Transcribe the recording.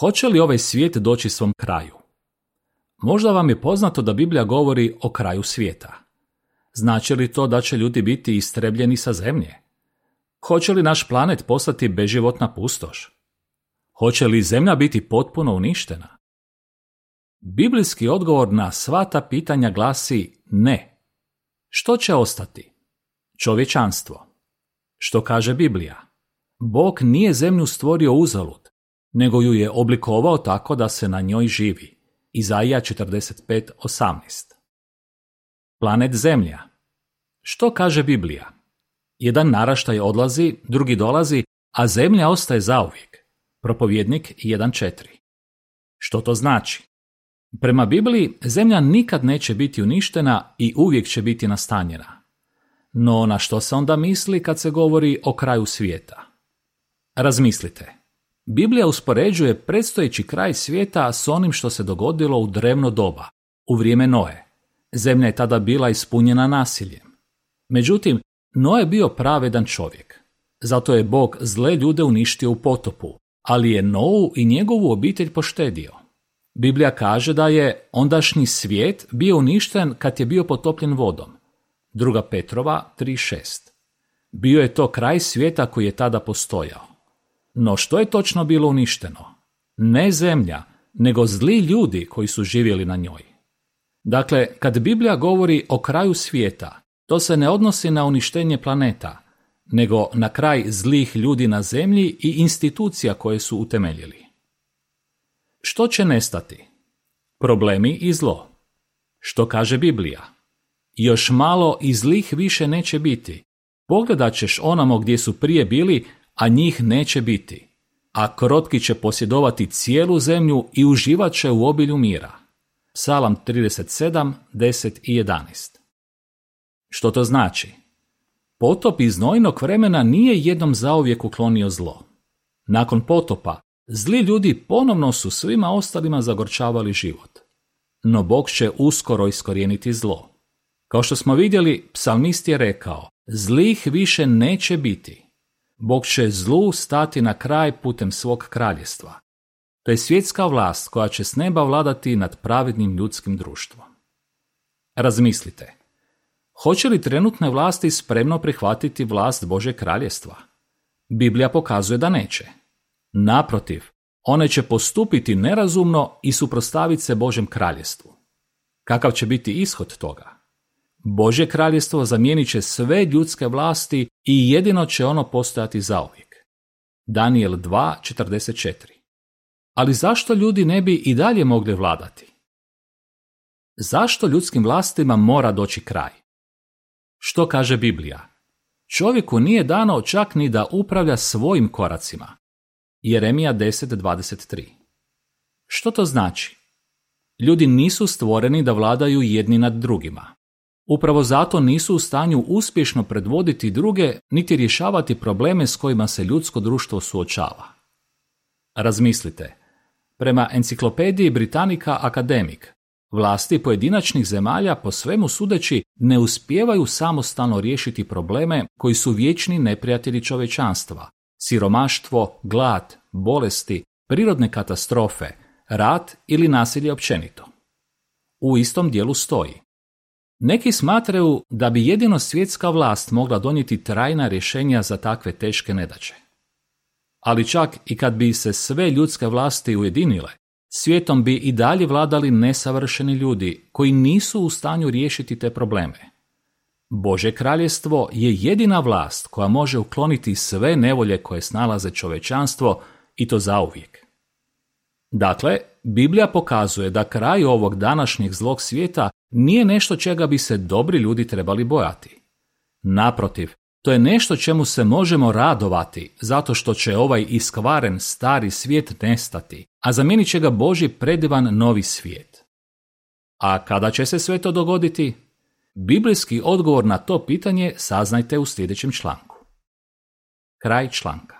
Hoće li ovaj svijet doći svom kraju? Možda vam je poznato da Biblija govori o kraju svijeta. Znači li to da će ljudi biti istrebljeni sa zemlje? Hoće li naš planet postati beživotna pustoš? Hoće li zemlja biti potpuno uništena? Biblijski odgovor na sva ta pitanja glasi ne. Što će ostati? Čovječanstvo. Što kaže Biblija? Bog nije zemlju stvorio uzalud, nego ju je oblikovao tako da se na njoj živi. Izaija 45.18 Planet Zemlja. Što kaže Biblija? Jedan naraštaj odlazi, drugi dolazi, a zemlja ostaje zauvijek. Propovjednik 1.4 Što to znači? Prema Bibliji, zemlja nikad neće biti uništena i uvijek će biti nastanjena. No na što se onda misli kad se govori o kraju svijeta? Razmislite. Biblija uspoređuje predstojeći kraj svijeta s onim što se dogodilo u drevno doba, u vrijeme Noe. Zemlja je tada bila ispunjena nasiljem. Međutim, Noe je bio pravedan čovjek. Zato je Bog zle ljude uništio u potopu, ali je Nou i njegovu obitelj poštedio. Biblija kaže da je ondašnji svijet bio uništen kad je bio potopljen vodom. Druga Petrova 3.6. Bio je to kraj svijeta koji je tada postojao. No što je točno bilo uništeno? Ne zemlja, nego zli ljudi koji su živjeli na njoj. Dakle, kad Biblija govori o kraju svijeta, to se ne odnosi na uništenje planeta, nego na kraj zlih ljudi na zemlji i institucija koje su utemeljili. Što će nestati? Problemi i zlo. Što kaže Biblija? Još malo i zlih više neće biti. Pogledat ćeš onamo gdje su prije bili, a njih neće biti. A krotki će posjedovati cijelu zemlju i uživat će u obilju mira. Salam 37, 10 i 11. Što to znači? Potop iz nojnog vremena nije jednom zauvijek uklonio zlo. Nakon potopa, zli ljudi ponovno su svima ostalima zagorčavali život. No Bog će uskoro iskorijeniti zlo. Kao što smo vidjeli, psalmist je rekao, zlih više neće biti. Bog će zlu stati na kraj putem svog kraljestva. To je svjetska vlast koja će s neba vladati nad pravednim ljudskim društvom. Razmislite, hoće li trenutne vlasti spremno prihvatiti vlast Bože kraljestva? Biblija pokazuje da neće. Naprotiv, one će postupiti nerazumno i suprostaviti se Božem kraljestvu. Kakav će biti ishod toga? Božje kraljestvo zamijenit će sve ljudske vlasti i jedino će ono postojati zauvijek. Daniel 2.44 Ali zašto ljudi ne bi i dalje mogli vladati? Zašto ljudskim vlastima mora doći kraj? Što kaže Biblija? Čovjeku nije dano čak ni da upravlja svojim koracima. Jeremija 10.23 Što to znači? Ljudi nisu stvoreni da vladaju jedni nad drugima. Upravo zato nisu u stanju uspješno predvoditi druge niti rješavati probleme s kojima se ljudsko društvo suočava. Razmislite. Prema enciklopediji Britanika Akademik, vlasti pojedinačnih zemalja po svemu sudeći ne uspijevaju samostalno riješiti probleme koji su vječni neprijatelji čovečanstva, siromaštvo, glad, bolesti, prirodne katastrofe, rat ili nasilje općenito. U istom dijelu stoji neki smatraju da bi jedino svjetska vlast mogla donijeti trajna rješenja za takve teške nedaće. Ali čak i kad bi se sve ljudske vlasti ujedinile, svijetom bi i dalje vladali nesavršeni ljudi koji nisu u stanju riješiti te probleme. Bože kraljestvo je jedina vlast koja može ukloniti sve nevolje koje snalaze čovečanstvo i to zauvijek. Dakle, Biblija pokazuje da kraj ovog današnjeg zlog svijeta nije nešto čega bi se dobri ljudi trebali bojati. Naprotiv, to je nešto čemu se možemo radovati, zato što će ovaj iskvaren stari svijet nestati, a zamijenit će ga Boži predivan novi svijet. A kada će se sve to dogoditi? Biblijski odgovor na to pitanje saznajte u sljedećem članku. Kraj članka.